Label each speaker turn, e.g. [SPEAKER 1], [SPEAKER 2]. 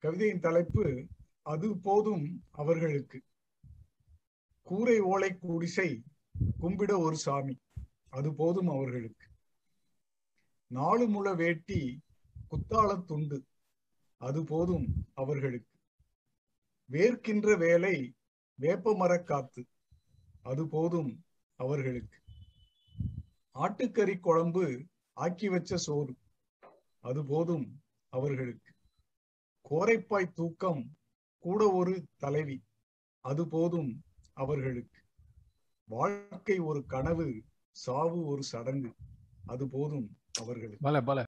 [SPEAKER 1] கவிதையின் தலைப்பு அது போதும் அவர்களுக்கு. கூரை ஓலை குடிசை கும்பிட ஒரு சாமி. அது போதும் அவர்களுக்கு. நாலு முழ வேட்டி குத்தாள துண்டு. அது போதும் அவர்களுக்கு. வேர்க்கின்ற வேலை வேப்பமரக் காத்து. அது போதும் அவர்களுக்கு. ஆட்டுக்கறி குழம்பு ஆக்கி வச்ச சோறு. அது போதும் அவர்களுக்கு. கோரைப்பாய் தூக்கம் கூட ஒரு தலைவி. அது போதும் அவர்களுக்கு. வாழ்க்கை ஒரு கனவு சாவு ஒரு சடங்கு. அது போதும் அவர்களுக்கு.
[SPEAKER 2] பல பல.